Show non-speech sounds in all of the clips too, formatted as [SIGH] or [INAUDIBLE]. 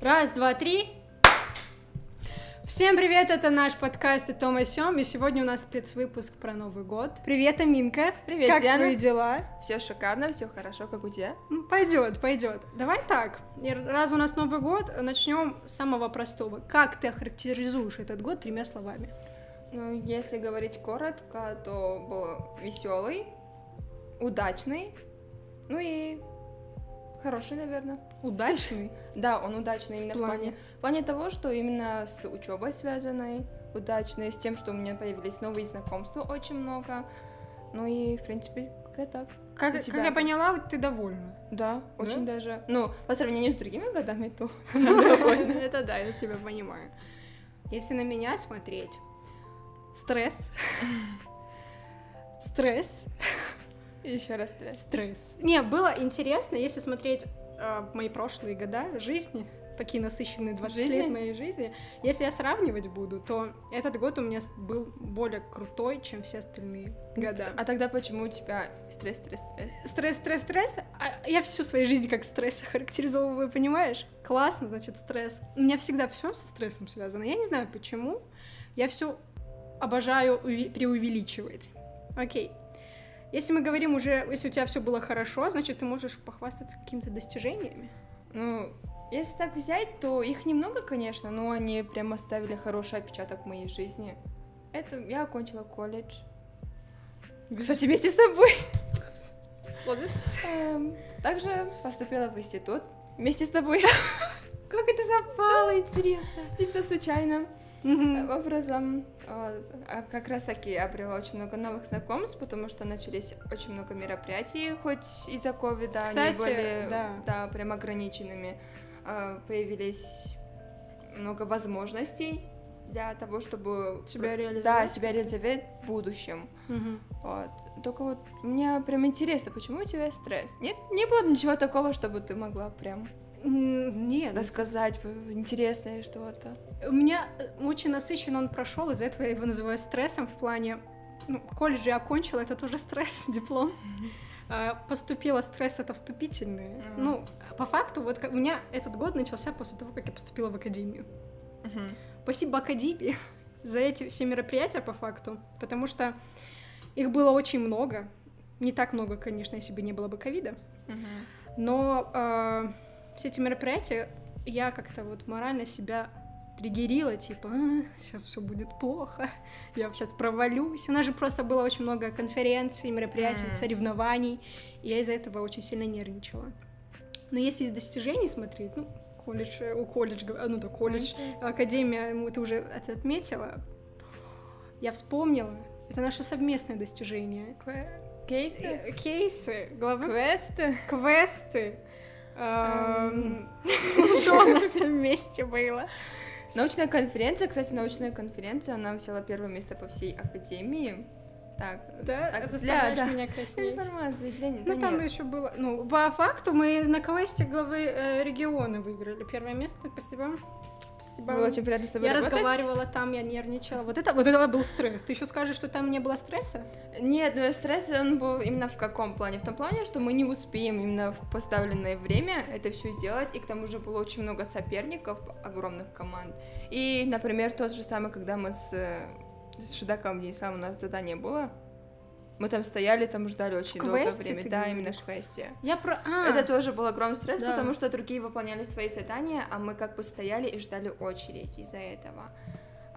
Раз, два, три. Всем привет, это наш подкаст «И Том и Сём», и сегодня у нас спецвыпуск про Новый год. Привет, Аминка. Привет, Как Диана. твои дела? Все шикарно, все хорошо, как у тебя? Пойдет, пойдет. Давай так, раз у нас Новый год, начнем с самого простого. Как ты охарактеризуешь этот год тремя словами? Ну, если говорить коротко, то был веселый, удачный, ну и хороший, наверное. Удачный? Да, он удачный именно В в плане? плане, в плане того, что именно с учебой связанной, удачный, с тем, что у меня появились новые знакомства очень много. Ну и, в принципе, как так. Как, как я поняла, ты довольна. Да, Да? очень даже. Ну, по сравнению с другими годами, то [LAUGHS] [LAUGHS] Это да, я тебя понимаю. Если на меня смотреть, стресс, стресс, еще раз стресс. стресс. Не, было интересно, если смотреть э, мои прошлые года жизни, такие насыщенные 20 Жизни? лет моей жизни, если я сравнивать буду, то этот год у меня был более крутой, чем все остальные года. А тогда почему у тебя стресс, стресс, стресс? Стресс, стресс, стресс. А я всю свою жизнь как стресс [LAUGHS] характеризовываю, понимаешь? Классно, значит, стресс. У меня всегда все со стрессом связано. Я не знаю почему. Я все обожаю преувеличивать. Окей. Если мы говорим уже, если у тебя все было хорошо, значит, ты можешь похвастаться какими-то достижениями. Ну, если так взять, то их немного, конечно, но они прям оставили хороший отпечаток в моей жизни. Это я окончила колледж. Кстати, вместе с тобой. Эм, Также поступила в институт вместе с тобой. [LAUGHS] Как это запало, интересно. Чисто случайно. Мгм. Образом, э, а как раз таки обрела очень много новых знакомств, потому что начались очень много мероприятий, хоть из-за ковида они были да. да, прям ограниченными. Э, Появились много возможностей для того, чтобы Себя да, реализовать? себя реализовать в будущем. Мгм. Вот. Только вот мне прям интересно, почему у тебя стресс? Нет, не было ничего такого, чтобы ты могла прям Нет, рассказать интересное что-то. У меня э, очень насыщенно он прошел, из-за этого я его называю стрессом в плане... Ну, колледж я окончила, это тоже стресс, [LAUGHS] диплом. А, Поступила стресс, это вступительные. Мгм. Ну, по факту, вот у меня этот год начался после того, как я поступила в академию. Мгм. Спасибо Академии [LAUGHS] за эти все мероприятия, по факту, потому что их было очень много. Не так много, конечно, если бы не было бы ковида. Мгм. Но э, все эти мероприятия я как-то вот морально себя триггерила, типа, сейчас все будет плохо, [LAUGHS] я сейчас провалюсь. У нас же просто было очень много конференций, мероприятий, Мгм. соревнований, и я из-за этого очень сильно нервничала. Но если из достижений смотреть, ну, колледж, э, у колледж, гов- ну да, колледж, академия, м, ты уже это отметила, я вспомнила, это наше совместное достижение. Кейсы? Э, Кейсы, главы Квесты? квесты. Эм, Эм, [LAUGHS] Что у нас на месте было? Научная конференция, кстати, научная конференция, она взяла первое место по всей академии. Так, Да, так, заставляешь да. меня краснеть. информация для. Ну, там еще было... Ну, по факту мы на квесте главы э, региона выиграли. Первое место. Спасибо. Спасибо. Было очень приятно с тобой Я работать. разговаривала там, я нервничала. Вот это, вот это был стресс. Ты еще скажешь, что там не было стресса? Нет, ну стресс, он был именно в каком плане? В том плане, что мы не успеем именно в поставленное время это все сделать, и к тому же было очень много соперников, огромных команд. И, например, тот же самый, когда мы с, э, с Шидаком Денисом у нас задание было, мы там стояли, там ждали очень долгое время. Да, говоришь? именно в квесте. Я про... А, Это тоже был огромный стресс, Да. потому что другие выполняли свои задания, а мы как бы стояли и ждали очередь из-за этого.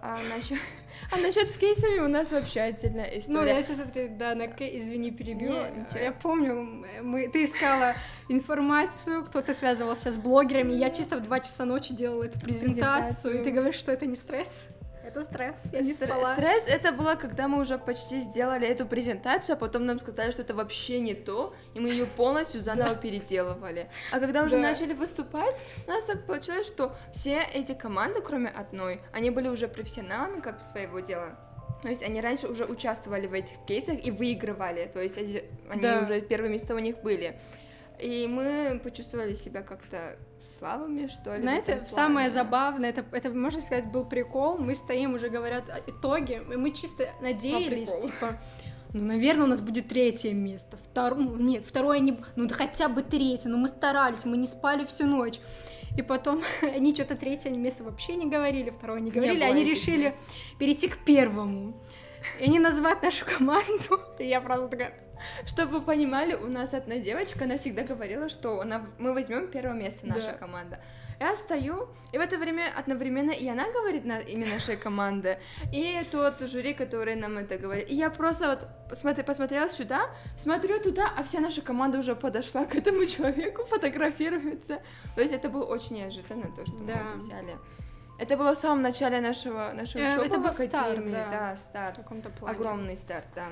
А насчет, [LAUGHS] а насчет с кейсами у нас вообще отдельная Ну, история. если смотреть, да, на К, извини, перебью. Не. Я помню, мы, ты искала информацию, кто-то связывался с блогерами, я чисто в 2 часа ночи делала эту презентацию, Презентацию. и ты говоришь, что это не стресс? Это стресс, я не Стр- спала. Стресс это было, когда мы уже почти сделали эту презентацию, а потом нам сказали, что это вообще не то, и мы ее полностью заново переделывали. А когда уже начали выступать, у нас так получилось, что все эти команды, кроме одной, они были уже профессионалами как своего дела. То есть они раньше уже участвовали в этих кейсах и выигрывали, то есть они, они Да. уже первые места у них были. И мы почувствовали себя как-то слабыми, что ли. Знаете, самое забавное, это, это, можно сказать, был прикол. Мы стоим, уже говорят о итоге, и мы чисто надеялись, типа, ну, наверное, у нас будет третье место. Второе, нет, второе не... Ну, да хотя бы третье, но мы старались, мы не спали всю ночь. И потом [LAUGHS] они что-то третье место вообще не говорили, второе не говорили, было они решили мест. перейти к первому. И они назвать нашу команду. [LAUGHS] И я просто такая, [LAUGHS] Чтобы вы понимали, у нас одна девочка, она всегда говорила, что она, мы возьмем первое место, наша Да. команда. Я стою, и в это время одновременно и она говорит на имя нашей команды, и тот жюри, который нам это говорит. И я просто вот посмотри- посмотрела сюда, смотрю туда, а вся наша команда уже подошла к этому [LAUGHS] человеку, фотографируется. То есть это было очень неожиданно, то, что мы Да. это взяли. Это было в самом начале нашего, нашей Э, учебы это в был старт, да. да, в старт. каком-то плане. Огромный старт, да.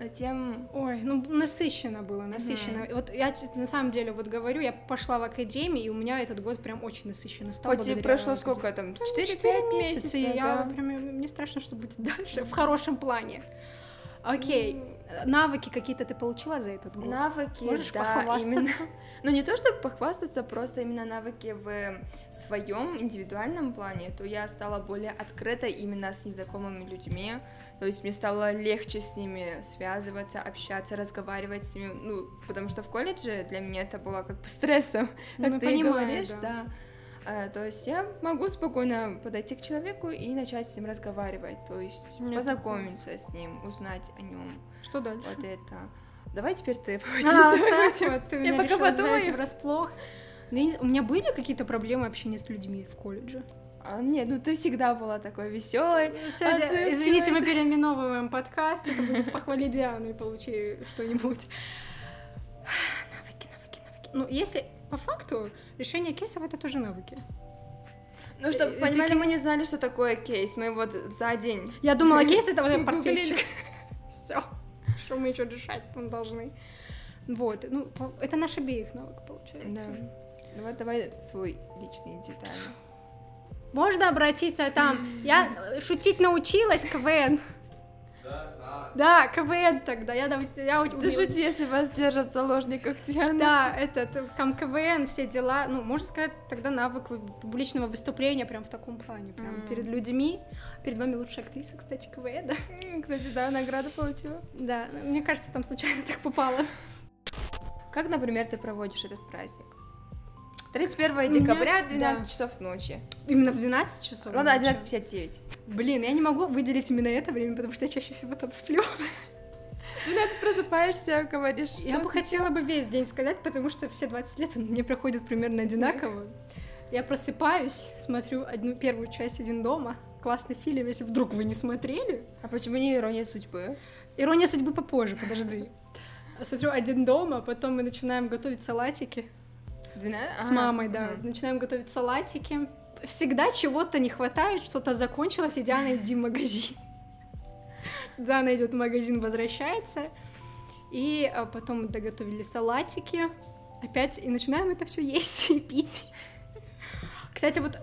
Затем Ой, ну насыщенно было, насыщенно. И Вот я на самом деле вот говорю, я пошла в академию, и у меня этот год прям очень насыщенный стал. И благодаря прошло академии. сколько там? Ну, 4-5 четыре месяцев, и я да. прям, мне страшно, что будет [LAUGHS] дальше, в хорошем плане. Окей, навыки какие-то ты получила за этот год? Навыки, Можешь да, похвастаться? именно. [LAUGHS] Ну не то, чтобы похвастаться, просто именно навыки в своем индивидуальном плане, то я стала более открытой именно с незнакомыми людьми. То есть мне стало легче с ними связываться, общаться, разговаривать с ними. Ну, потому что в колледже для меня это было как бы стрессом, [LAUGHS] Ну, как ты понимаю, говоришь, да. да. А, то есть я могу спокойно подойти к человеку и начать с ним разговаривать, то есть Мне познакомиться с ним, узнать о нем. Что дальше? Вот это. Давай теперь ты [LAUGHS] А, так вот, ты Я пока подумаю. врасплох. Ну, не У меня были какие-то проблемы общения с людьми в колледже? А, нет, ну ты всегда была такой веселой. Сегодня- отзывчивой. извините, мы [LAUGHS] переименовываем подкаст, это будет похвали Диану и получи что-нибудь. Навыки, навыки, навыки. Ну, если по факту решение кейсов это тоже навыки. Ну, чтобы Эти понимали, мы не знали, что такое кейс. Мы вот за день. Я думала, кейс это вот этот [LAUGHS] портфельчик. [LAUGHS] Все. Что мы еще решать там должны? Вот, ну, это наш обеих навык, Да. получается. Ну давай свой личный индивидуальный. Можно обратиться там. Я э, шутить научилась, КВН. Да, КВН тогда. Я, я шути, если вас держат в заложниках, Диана. Да, этот, э, там КВН, все дела. Ну, можно сказать, тогда навык вы- публичного выступления прям в таком плане. Прям М. перед людьми. Перед вами лучшая актриса, кстати, КВН, да? Кстати, да, награду получила. Да, мне кажется, там случайно так попало. Как, например, ты проводишь этот праздник? 31 меня декабря, с- 12 да. часов ночи. Именно в 12 часов? Ну да, ночи? 11.59. Блин, я не могу выделить именно это время, потому что я чаще всего там сплю. [LAUGHS] 12 просыпаешься, говоришь. Я бы хотела бы весь день сказать, потому что все 20 лет он мне проходит примерно одинаково. Я просыпаюсь, смотрю одну первую часть «Один дома», классный фильм, если вдруг вы не смотрели. А почему не ирония судьбы? Ирония судьбы попозже, подожди. Смотрю «Один дома», потом мы начинаем готовить салатики 12? с мамой, да. Начинаем готовить салатики. Всегда чего-то не хватает, что-то закончилось, и Диана иди в магазин. [LAUGHS] Диана идет в магазин, возвращается, и а, потом мы доготовили салатики, опять, и начинаем это все есть и пить. Кстати, вот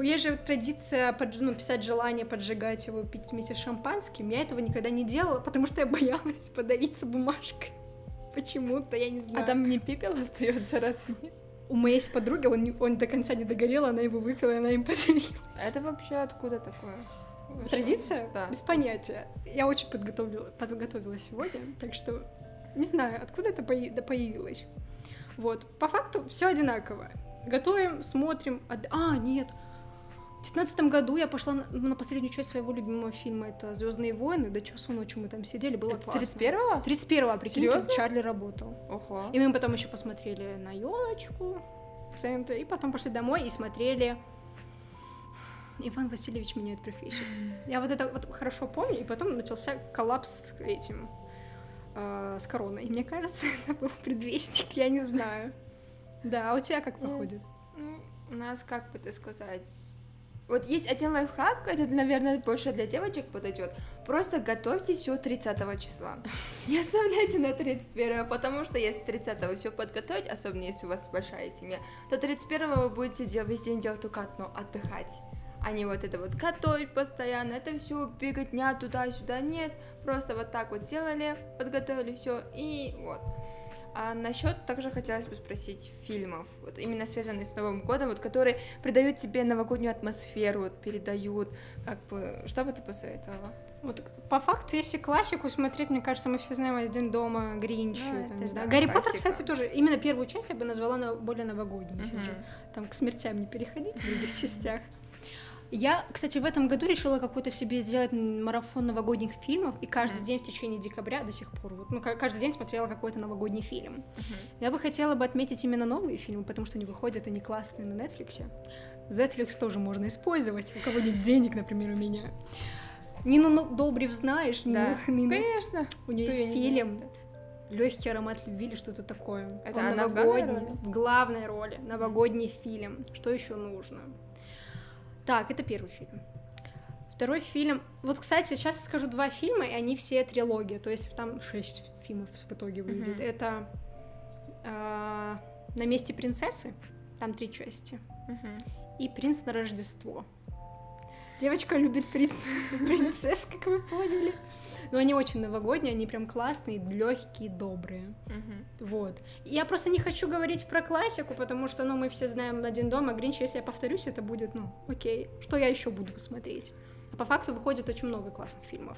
есть же традиция ну, писать желание, поджигать его, пить вместе с шампанским. Я этого никогда не делала, потому что я боялась подавиться бумажкой. Почему-то, я не знаю. А там не пепел [LAUGHS] остается раз нет? У моей есть подруги, он, он до конца не догорел, она его выпила, и она им подавилась. Это вообще откуда такое? вышло? Традиция? Да. Без понятия. Я очень подготовила, подготовила сегодня, так что не знаю, откуда это появилось. Вот. По факту все одинаково. Готовим, смотрим. от- А, нет. В 2019 году я пошла на, на последнюю часть своего любимого фильма. Это Звездные войны. До часу ночи мы там сидели, было Это классно. 31-го? 31-го, прикинь, Серьёзно? Чарли работал. Ого. И мы потом еще посмотрели на елочку в центре, и потом пошли домой и смотрели Иван Васильевич меняет профессию. [LAUGHS] Я вот это вот хорошо помню, и потом начался коллапс с этим, э, с короной. И мне кажется, [LAUGHS] это был предвестник, я не знаю. Да, а у тебя как Э, проходит? Ну, У нас, как бы это сказать... Вот есть один лайфхак, это, наверное, больше для девочек подойдет. Просто готовьте все 30 числа. [LAUGHS] Не оставляйте на 31, потому что если 30 все подготовить, особенно если у вас большая семья, то 31 вы будете дел- весь день делать только одно — отдыхать. А не вот это вот готовить постоянно, это все беготня туда-сюда. Нет, просто вот так вот сделали, подготовили все и вот. А насчет также хотелось бы спросить фильмов, вот именно связанные с Новым годом, вот которые придают тебе новогоднюю атмосферу, вот передают, как бы, что бы ты посоветовала? Вот по факту, если классику смотреть, мне кажется, мы все знаем «Один дома», «Гринч», Ну, там, не знаю. да, Гарри Поттер, кстати, тоже. Именно первую часть я бы назвала на- более новогодней, если Мгм. уже там к смертям не переходить в других [LAUGHS] частях. Я, кстати, в этом году решила какой-то себе сделать марафон новогодних фильмов, и каждый Мгм. день в течение декабря до сих пор, вот, ну, ка- каждый день смотрела какой-то новогодний фильм. Мгм. Я бы хотела бы отметить именно новые фильмы, потому что они выходят, они классные на Netflix. Netflix тоже можно использовать, у кого нет денег, например, у меня. Нину Ну- Добрев знаешь, Да, Нину- конечно. у нее есть фильм? Легкий аромат любви или что-то такое. Это Он она новогодний, в главной роли, новогодний фильм. Что еще нужно? Так, это первый фильм. Второй фильм. Вот, кстати, сейчас я скажу два фильма, и они все трилогия, то есть там шесть фильмов в итоге выйдет. Мгм. Это а, На месте принцессы, там три части, Мгм. и Принц на Рождество. Девочка любит принц... [LAUGHS] принцесс, как вы поняли. Но они очень новогодние, они прям классные, легкие, добрые. Мгм. Вот. Я просто не хочу говорить про классику, потому что, ну, мы все знаем «Один дома», Гринч, если я повторюсь, это будет, ну, окей, что я еще буду смотреть? А по факту выходит очень много классных фильмов.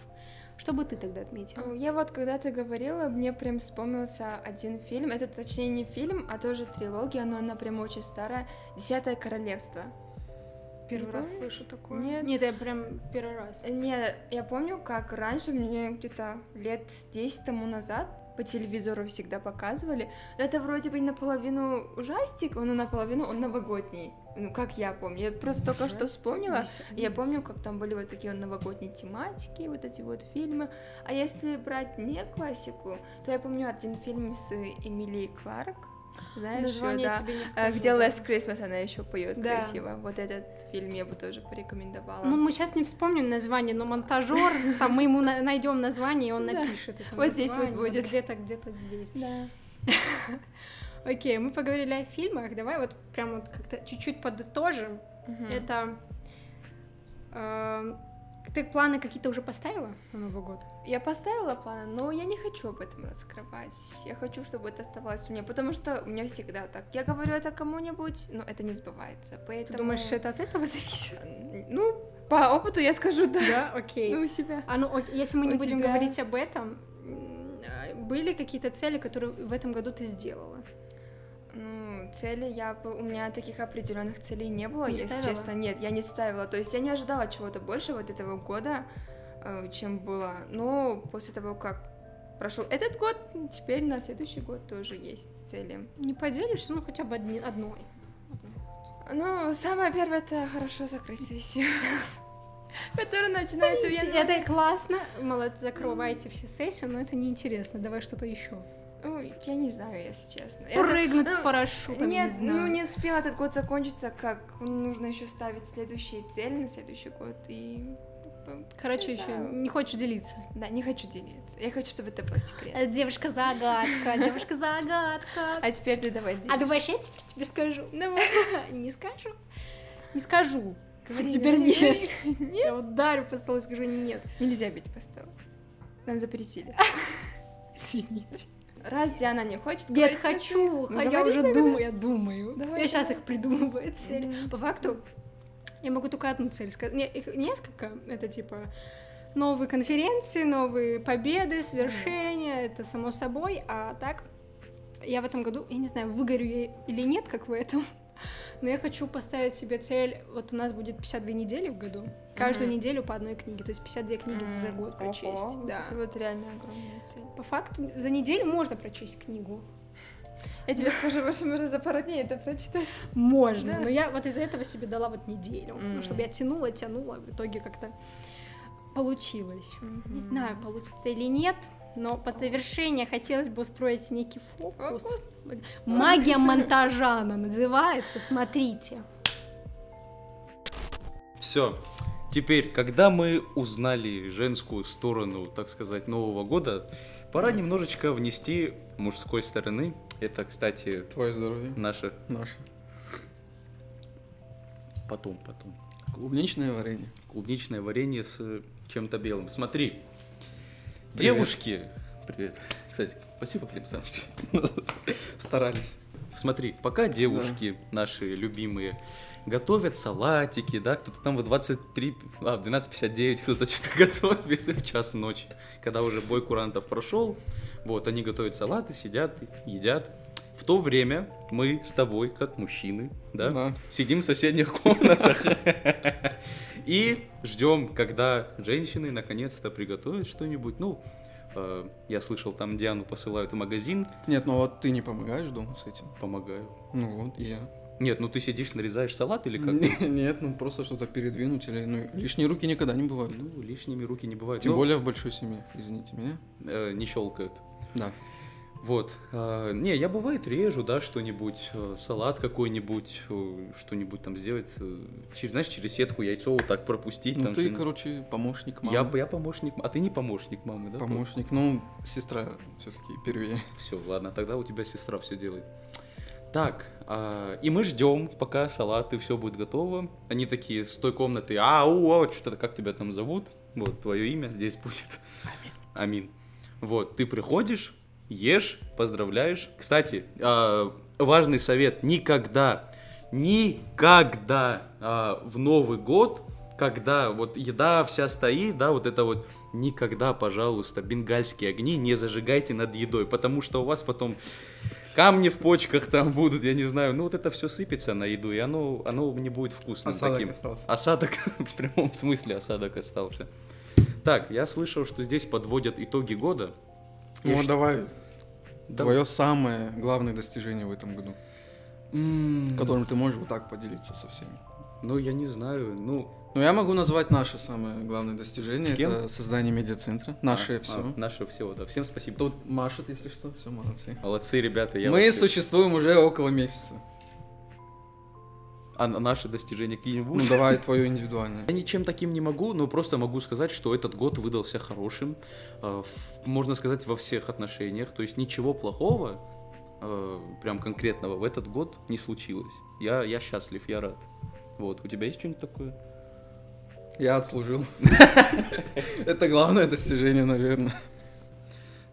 Что бы ты тогда отметила? Я вот, когда ты говорила, мне прям вспомнился один фильм. Это, точнее, не фильм, а тоже трилогия, но она прям очень старая. «Десятое королевство». Первый раз слышу такое. Нет. Нет, я прям первый раз. Не, я помню, как раньше, мне где-то лет 10 тому назад по телевизору всегда показывали. Но это вроде бы наполовину ужастик, но наполовину он новогодний. Ну, как я помню. Я просто только что Ужастик, вспомнила. десять- Я помню, как там были вот такие вот новогодние тематики, вот эти вот фильмы. А если брать не классику, то я помню один фильм с Эмилией Кларк. Знаешь, Название да? тебе не А, скажу. Где да. Last Christmas она еще поет Да. красиво. Вот этот фильм я бы тоже порекомендовала. Ну, мы сейчас не вспомним название, но монтажер, [LAUGHS] там мы ему найдем название, и он напишет Вот здесь вот будет. Где-то, где-то здесь. да. [LAUGHS] Окей, мы поговорили о фильмах. Давай вот прям вот как-то чуть-чуть подытожим. Это... Ты планы какие-то уже поставила на Новый год? Я поставила планы, но я не хочу об этом раскрывать. Я хочу, чтобы это оставалось у меня, потому что у меня всегда так. Я говорю это кому-нибудь, но это не сбывается. Ты Поэтому... думаешь, это от этого зависит? [LAUGHS] Ну, по опыту я скажу да. Да, окей. Ну, у себя. А ну, если мы не у будем тебя- говорить об этом, а, были какие-то цели, которые в этом году ты сделала? Ну, цели я бы... У меня таких определенных целей не было, Не если ставила? честно. Нет, я не ставила. То есть я не ожидала чего-то больше вот этого года, э, чем было. Но после того, как прошел этот год, теперь на следующий год тоже есть цели. Не поделишься, ну хотя бы одни- одной. Ну, самое первое это хорошо закрыть сессию. [LAUGHS] Которая начинается в январе. Это классно, молодцы, закрывайте все сессию, но это неинтересно. Давай что-то еще. Ну, я не знаю, если честно. Это- Прыгнуть с ну, парашютом, Нет, не знаю. ну не успел этот год закончиться, как нужно еще ставить следующие цели на следующий год и э, Короче, не еще не хочешь делиться. Да, не хочу делиться. Я хочу, чтобы это был секрет. Э, Девушка-загадка, девушка-загадка. [LAUGHS] А теперь ты давай А делись. думаешь, я теперь тебе скажу? Давай. [LAUGHS] Не скажу? Не скажу. Говори, Теперь нет. [LAUGHS] говори. Я ударю по столу и скажу нет. Нельзя бить по столу. Нам запретили. Извините. Раз Диана не хочет Нет, говорить хочу. Ну, я говори уже думаю, я думаю. Давай, я сейчас их придумываю, цели. Мгм. По факту, я могу только одну цель сказать. Не, их несколько. Это типа новые конференции, новые победы, свершения. Это само собой. А так, я в этом году, я не знаю, выгорю я или нет, как в этом. Но я хочу поставить себе цель, вот у нас будет 52 недели в году, каждую Мгм. неделю по одной книге, то есть 52 книги М, за год ого, прочесть. вот да. Это вот реально огромная цель. По факту за неделю можно прочесть книгу. Я тебе скажу, больше можно за пару дней это прочитать. Можно, Да. но я вот из-за этого себе дала вот неделю, ну, Мгм. чтобы я тянула, тянула, в итоге как-то получилось. Не знаю, получится или нет, но под завершение хотелось бы устроить некий фокус. Фокус? Магия монтажа она называется, смотрите. Все. Теперь, когда мы узнали женскую сторону, так сказать, Нового года, пора немножечко внести мужской стороны. Это, кстати, Твое здоровье. наше Наше. потом, потом. Клубничное варенье. Клубничное варенье с чем-то белым. Смотри. Девушки, привет. Кстати, Спасибо, Клим Александрович. [LAUGHS] Старались. Смотри, пока девушки наши любимые готовят салатики, да, кто-то там в 23, а, в 12.59 кто-то [LAUGHS] что-то готовит [LAUGHS] в час ночи, когда уже бой курантов прошел, вот, они готовят салаты, сидят, едят. В то время мы с тобой, как мужчины, да, Да. сидим в соседних комнатах и ждем, когда женщины наконец-то приготовят что-нибудь. Ну, э, я слышал, там Диану посылают в магазин, Нет, ну вот ты не помогаешь дома с этим? помогаю. Ну вот, и я. Нет, ну ты сидишь, нарезаешь салат или как? Не- [LAUGHS] Нет, ну просто что-то передвинуть или... Ну, лишние руки никогда не бывают. Ну, лишними руки не бывают. Тем Но, более в большой семье, извините меня. э, не щелкают. Да. Вот. а, не, я бывает режу, да, что-нибудь, э, салат какой-нибудь, э, что-нибудь там сделать. э, через, знаешь, через сетку яйцо вот так пропустить. Ну там ты, короче, помощник я, мамы. я помощник, а ты не помощник мамы, да? Помощник. Ну, сестра все-таки первее. [LAUGHS] Все, ладно, тогда у тебя сестра все делает. Так, а, и мы ждем, пока салаты все будет готово. Они такие с той комнаты, ау, ау, что-то, как тебя там зовут? Вот, твое имя здесь будет. Амин. Вот, ты приходишь, ешь, поздравляешь. Кстати, а, важный совет, никогда, никогда а, в Новый год, когда вот еда вся стоит, да, вот это вот, никогда, пожалуйста, бенгальские огни не зажигайте над едой, потому что у вас потом камни в почках там будут, я не знаю, ну вот это все сыпется на еду, и оно, оно не будет вкусным Осадок таким. остался. Осадок, [LAUGHS] в прямом смысле осадок остался. Так, я слышал, что здесь подводят итоги года. Ну ш- давай, Да- твое самое главное достижение в этом году, М, которым ты можешь вот так поделиться со всеми. Ну, я не знаю, ну... Ну, я могу назвать наше самое главное достижение. С кем? Это создание медиацентра. Наше а, все. а, наше все, да. Всем спасибо. Тут машет, если что, все молодцы. Молодцы, ребята. Я Мы вообще- существуем уже около месяца. А на- наши достижения какие-нибудь? Ну, давай твое индивидуальное. Я ничем таким не могу, но просто могу сказать, что этот год выдался хорошим, э, можно сказать, во всех отношениях. То есть ничего плохого, э, прям конкретного, в этот год не случилось. Я, я счастлив, я рад. Вот, у тебя есть что-нибудь такое? Я отслужил. [LAUGHS] Это главное достижение, наверное.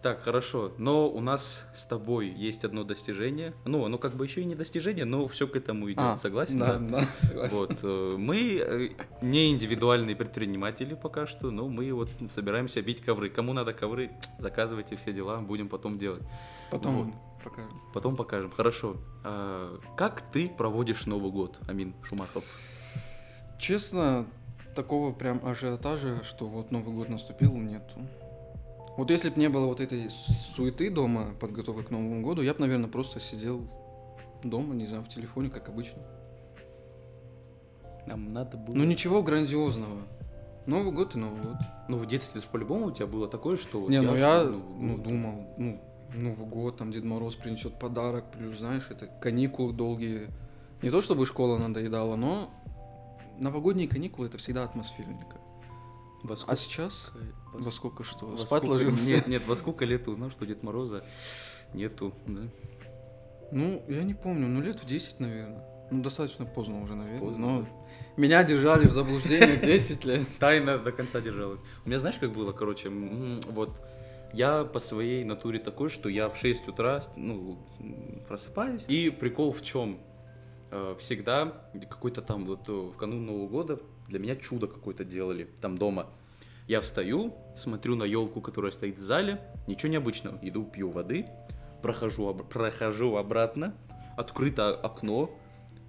Так, хорошо. Но у нас с тобой есть одно достижение. Ну, оно как бы еще и не достижение, но все к этому идет. А, Согласен? Да, да, согласен. Вот, э, мы э, не индивидуальные предприниматели пока что, но мы вот собираемся бить ковры. Кому надо ковры, заказывайте все дела, будем потом делать. Потом Вот. покажем. Потом покажем. Хорошо. А, Как ты проводишь Новый год, Амин Шумахов? Честно, такого прям ажиотажа, что вот Новый год наступил, нету. Вот если бы не было вот этой суеты дома, подготовки к Новому году, я бы, наверное, просто сидел дома, не знаю, в телефоне, как обычно. Нам надо было... Ну ничего грандиозного. Новый год и Новый год. Ну, в детстве по-любому у тебя было такое, что... не, ну жду я ну, год. думал, ну, Новый год, там Дед Мороз принесет подарок, плюс, знаешь, это каникулы долгие. Не то чтобы школа надоедала, но новогодние каникулы это всегда атмосферненько. Во А сколько- сейчас во во сколько что? во Спать сколько- ложился? Нет, нет, во сколько лет ты узнал, что Дед Мороза нету, да? Ну, я не помню, ну лет в 10, наверное. Ну, достаточно поздно уже, наверное. Поздно, но меня держали в заблуждении 10 [LAUGHS] лет. Тайна до конца держалась. У меня знаешь, как было, короче, вот я по своей натуре такой, что я в 6 утра, ну, просыпаюсь. И прикол в чем? Всегда какой-то там вот э, в канун Нового года для меня чудо какое-то делали там дома. Я встаю, смотрю на елку, которая стоит в зале, ничего необычного. Иду, пью воды, прохожу, об- прохожу обратно, открыто окно,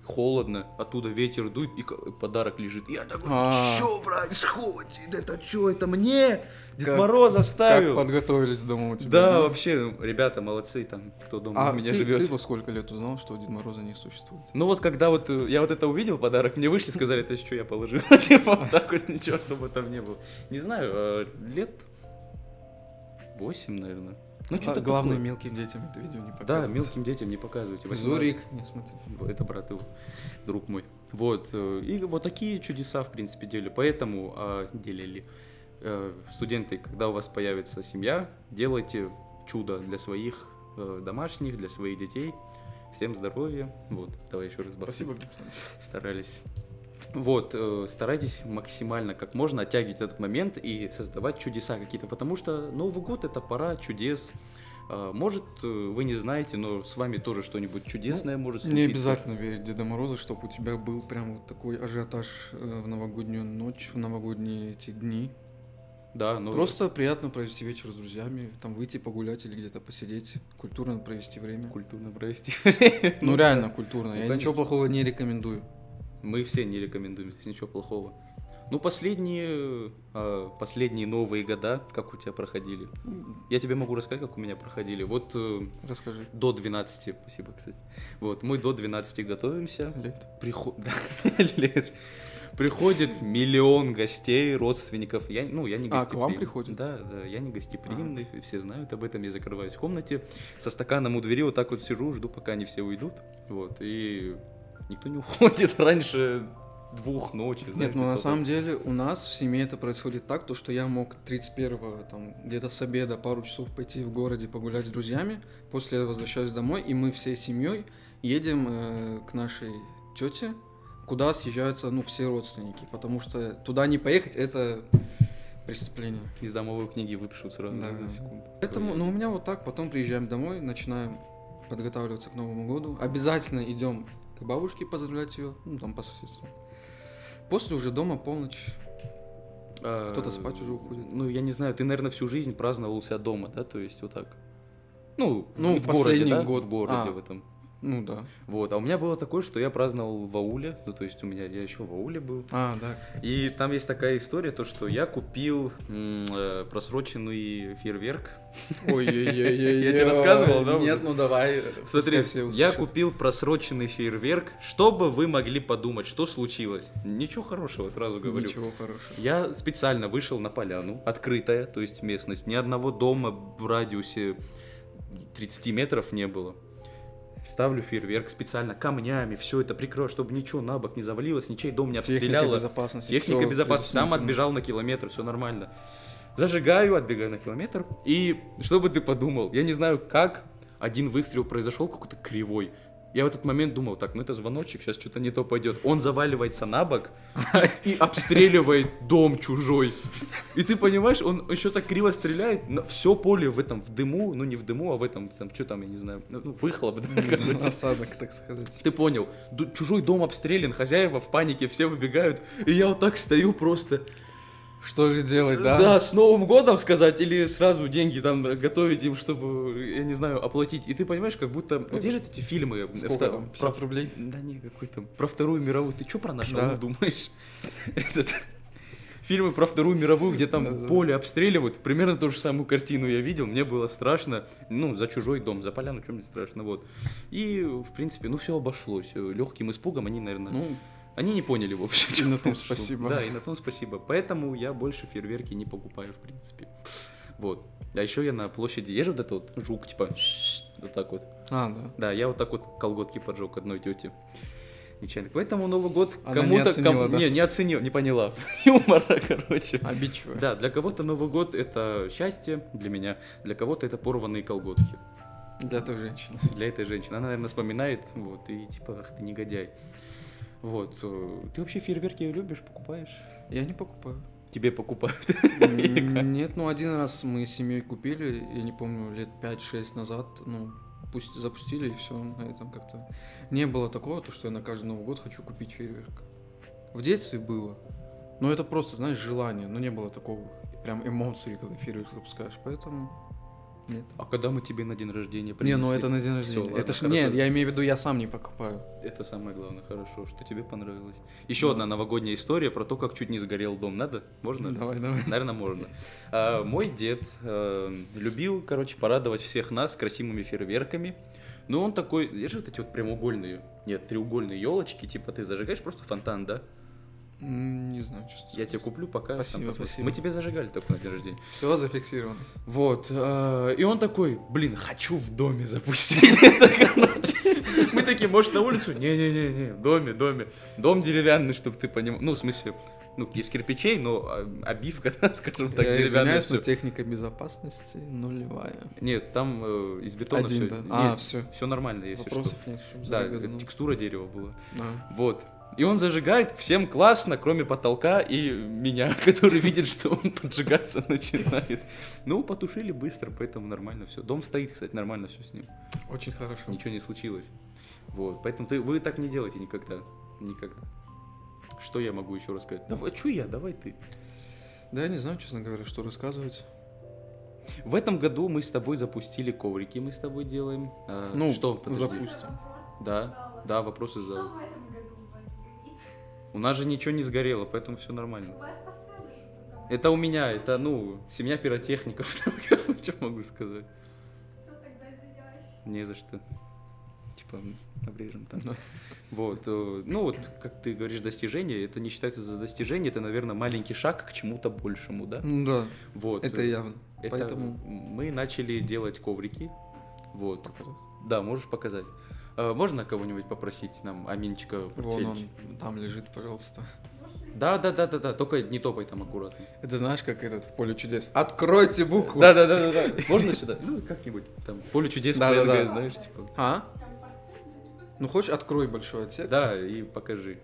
холодно, оттуда ветер дует, и подарок лежит. Я такой, А. что происходит? Это что, это мне? Дед Как- Мороз Как оставил. подготовились дома у тебя? Да, вообще, ребята молодцы там, кто дома А у меня ты, живет. ты во сколько лет узнал, что Дед Мороза не существует? Ну вот когда вот э, я вот это увидел подарок, мне вышли, сказали, это что я положил, [LAUGHS] типа вот так вот ничего особо там не было. Не знаю, э, лет 8, наверное. Ну А, что-то главное, такое. мелким детям это видео не Да, показывать. мелким детям не показывайте. 18. Зорик, не смотри. Это брат его, друг мой. Вот. э, И вот такие чудеса, в принципе, делали. Поэтому а, делили. Э, Студенты, когда у вас появится семья, делайте чудо для своих э, домашних, для своих детей. Всем здоровья. Вот, давай еще раз. бахнем. Спасибо. Старались. Вот, э, старайтесь максимально как можно оттягивать этот момент и создавать чудеса какие-то, потому что Новый год это пора чудес, А, Может, э, вы не знаете, но с вами тоже что-нибудь чудесное может Не случиться. обязательно верить Деда Мороза, чтобы у тебя был прям вот такой ажиотаж э, в новогоднюю ночь, в новогодние эти дни. Да, ну Просто приятно провести вечер с друзьями, там выйти погулять или где-то посидеть, культурно провести время. культурно провести. [LAUGHS] Ну реально культурно, Ну, я ничего плохого не рекомендую. Мы все не рекомендуем, здесь ничего плохого. Ну, последние, э, последние новые года, как у тебя проходили? Я тебе могу рассказать, как у меня проходили. Вот э, Расскажи. до 12, спасибо, кстати. Вот, мы до 12 готовимся. Лет. Приход... [LAUGHS] лет. Приходит миллион гостей, родственников. Я, ну, я не А, к вам гостеприимный. приходят? Да, да, я не гостеприимный, все знают об этом, я закрываюсь в комнате, со стаканом у двери вот так вот сижу, жду, пока они все уйдут, вот, и никто не [LAUGHS] уходит раньше двух ночи, Нет, знаете, ну на самом деле у нас в семье это происходит так, то что я мог 31-го там где-то с обеда пару часов пойти в городе погулять с друзьями, после я возвращаюсь домой, и мы всей семьей едем э, к нашей тете, куда съезжаются ну все родственники, потому что туда не поехать это преступление. Из домовой книги выпишут сразу Да. за секунду. Поэтому, ну у меня вот так, потом приезжаем домой, начинаем подготавливаться к Новому году, обязательно идем к бабушке поздравлять ее, ну там по соседству. После уже дома полночь. А, Кто-то спать уже уходит. Ну, я не знаю, ты, наверное, всю жизнь праздновал у себя дома, да, то есть вот так. Ну, Ну, в в городе, последний да? год. В городе А. в этом. Ну да. Вот, а у меня было такое, что я праздновал в ауле, ну, то есть у меня, я еще в ауле был. А, да, кстати. И там есть такая история, то, что я купил э, просроченный фейерверк. Ой-ой-ой. Я тебе рассказывал, да, Нет, ну давай. Смотри, я купил просроченный фейерверк, чтобы вы могли подумать, что случилось. Ничего хорошего, сразу говорю. Ничего хорошего. Я специально вышел на поляну, открытая, то есть местность, ни одного дома в радиусе 30 метров не было. Ставлю фейерверк специально камнями, все это прикрою, чтобы ничего на бок не завалилось, ничей дом не Техника обстреляло. безопасности. Техника безопасности. Сам отбежал на километр, все нормально. Зажигаю, отбегаю на километр. И что бы ты подумал, я не знаю, как один выстрел произошел какой-то кривой. Я в этот момент думал, так, ну это звоночек, сейчас что-то не то пойдет. Он заваливается на бок и обстреливает дом чужой. И ты понимаешь, он еще так криво стреляет, все поле в этом, в дыму, ну не в дыму, а в этом, там, что там, я не знаю, ну, выхлоп, да, короче. Осадок, так сказать. Ты понял, чужой дом обстрелян, хозяева в панике, все выбегают, и я вот так стою просто. Что же делать, да? Да, с Новым годом сказать, или сразу деньги там готовить им, чтобы, я не знаю, оплатить. И ты понимаешь, как будто... Вот есть же эти фильмы... Сколько там? про- 50 рублей? Да не, какой там, про Вторую мировую. Ты что про наш Да. думаешь? [LAUGHS] Этот... Фильмы про Вторую мировую, где там Да-да-да. поле обстреливают, примерно ту же самую картину я видел, мне было страшно, ну, за чужой дом, за поляну, что мне страшно, вот. И, в принципе, ну, все обошлось, легким испугом они, наверное, Ну, они не поняли, в общем. И на том спасибо. Да, и на том спасибо. Поэтому я больше фейерверки не покупаю, в принципе. Вот. А еще я на площади езжу, вот это вот жук, типа, вот так вот. а, да. Да, я вот так вот колготки поджег одной тете. Нечаянно. Поэтому Новый год Она не кому-то... оценила, да? Не, не оценил, не поняла. [LAUGHS] Юмора, короче. Обидчивая. Да, для кого-то Новый год это счастье, для меня. Для кого-то это порванные колготки. Для той женщины. Для этой женщины. Она, наверное, вспоминает, вот, и типа, ах ты негодяй. Вот. э, Ты вообще фейерверки любишь, покупаешь? Я не покупаю. Тебе покупают. [LAUGHS] Нет, ну один раз мы с семьей купили, я не помню, лет 5-6 назад, ну, пусть запустили, и все, на этом как-то. Не было такого, то, что я на каждый Новый год хочу купить фейерверк. В детстве было. Но это просто, знаешь, желание, но не было такого прям эмоций, когда фейерверк запускаешь, поэтому нет. А когда мы тебе на день рождения Не, ну принесли? это на день рождения. ладно, это ж хорошо. нет, я имею в виду, я сам не покупаю. Это самое главное, хорошо, что тебе понравилось. Еще Да. одна новогодняя история про то, как чуть не сгорел дом. Надо? Можно? Давай, давай. Наверное, можно. А, мой дед э, любил, короче, порадовать всех нас красивыми фейерверками. Ну, он такой, вот эти вот прямоугольные, нет, треугольные елочки, типа ты зажигаешь просто фонтан, да? Не знаю, честно. Я тебе куплю пока. Спасибо, там спасибо. Мы тебе зажигали только на день рождения. Все зафиксировано. Вот. э, И он такой, блин, хочу в доме запустить [LAUGHS] это, короче. Мы такие, может, на улицу? Не-не-не, в доме, доме. Дом деревянный, чтобы ты понимал. Ну, в смысле, ну, из кирпичей, но а, обивка, [LAUGHS] скажем так, я деревянная. извиняюсь, но техника безопасности нулевая. Нет, там э, из бетона Один, все. да. А, все. все нормально, если Вопросов что. нет, Да, загадано. текстура дерева была. А. Вот. И он зажигает, всем классно, кроме потолка и меня, [LAUGHS] который видит, что он поджигаться [LAUGHS] начинает. Ну, потушили быстро, поэтому нормально все. Дом стоит, кстати, нормально все с ним. Очень хорошо. Ничего не случилось. Вот, поэтому ты, вы так не делаете никогда. Никогда. Что я могу еще рассказать? Давай, что я, давай ты. Да, я не знаю, честно говоря, что рассказывать. В этом году мы с тобой запустили коврики, мы с тобой делаем. А, Ну, что? Подожди. запустим. Да, да, вопросы Что У нас же ничего не сгорело, поэтому все нормально. У вас. Это у меня, это, ну, семья пиротехников, [LAUGHS] что могу сказать. Все, тогда извиняюсь. Не за что. Типа, обрежем там. Вот, э, ну вот, как ты говоришь, достижение, это не считается за достижение, это, наверное, маленький шаг к чему-то большему, да? Ну да, Вот. это явно. это Поэтому мы начали делать коврики. Вот. показать. Да, можешь показать. А, Можно кого-нибудь попросить нам Аминчика Вон портфель? он там лежит, пожалуйста. Да, да, да, да, да. Только не топай там аккуратно. Это знаешь, как этот в поле чудес. Откройте букву. Да, да, да, да, да. Можно сюда? Ну, как-нибудь. Там поле чудес Да, да, знаешь, типа. А? Ну хочешь, открой большой отсек. Да, и покажи.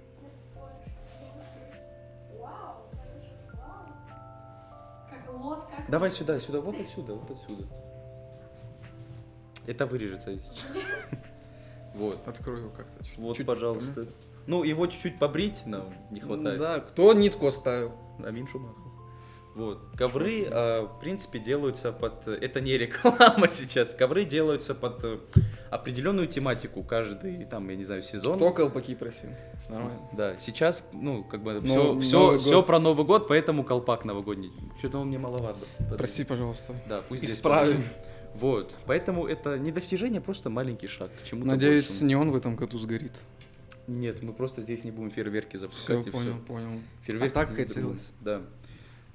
Давай сюда, сюда, вот отсюда, вот отсюда. Это вырежется. Вот. Открой его как-то. чуть- Вот, чуть пожалуйста. Ну, его чуть-чуть побрить нам не хватает. Да, кто нитку оставил? Амин Шумахов. Вот. Ковры, а, в принципе, делаются под... Это не реклама [LAUGHS] сейчас. Ковры делаются под э, определенную тематику. Каждый, там, я не знаю, сезон. Кто колпаки просил? Нормально. Да, сейчас, ну, как бы, все, все, все про Новый год, поэтому колпак новогодний. Что-то он мне маловато. Прости, пожалуйста. Да, пусть здесь Исправим. Вот, поэтому это не достижение, просто маленький шаг к чему-то Надеюсь, большему. неон в этом году сгорит. Нет, мы просто здесь не будем фейерверки Все, запускать и понял, всё. понял. Фейерверки А так хотелось. Да.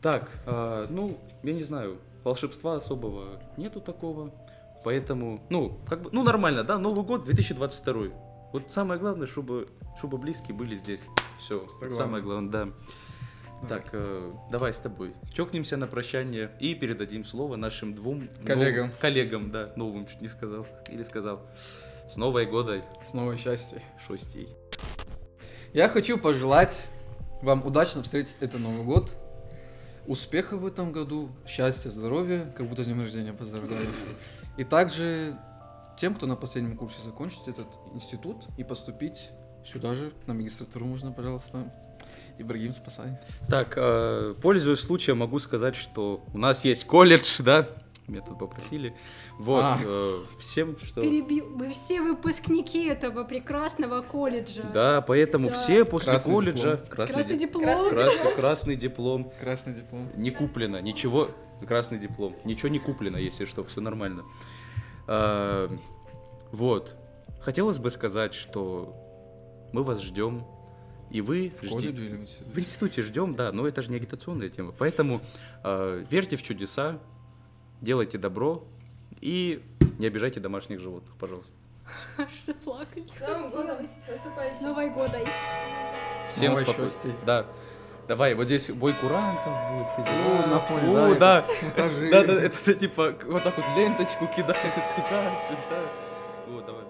Так, а, ну, я не знаю, волшебства особого нету такого, поэтому, ну, как бы, ну, нормально, да, Новый год 2022. Вот самое главное, чтобы, чтобы близкие были здесь. Все, самое главное, да. Так, э, давай с тобой чокнемся на прощание и передадим слово нашим двум Коллегам. нов- коллегам, да, новым чуть не сказал, или сказал. С Новой годой, Снова счастье. шостей. Я хочу пожелать вам удачно встретить этот Новый год. Успехов в этом году, счастья, здоровья, как будто с днем рождения поздравляю. И также тем, кто на последнем курсе закончить этот институт и поступить сюда же, на магистратуру можно, пожалуйста. Ибрагим, спасай. Так, э, пользуясь случаем, могу сказать, что у нас есть колледж, [LAUGHS] да, меня тут попросили. Вот, А. э, всем, что... Перебил. Мы все выпускники этого прекрасного колледжа. Да, поэтому Да. все после Красный колледжа... диплом. Красный, Красный ди- диплом. красный- красный диплом. Красный диплом. Не куплено, ничего... Красный диплом. Ничего не куплено, если что, все нормально. А, вот. Хотелось бы сказать, что мы вас ждем, и вы В ждите. колледже или в институте? В институте ждем, да, но это же не агитационная тема. Поэтому э, верьте в чудеса, делайте добро и не обижайте домашних животных, пожалуйста. Аж заплакать С Новым годом, наступающим. Новой годой. Всем спокойствия. Да. Давай, вот здесь бой курантов будет сидеть. О, на фоне, О, да, да. Да, это типа вот так вот ленточку кидают туда, сюда. Вот, давай.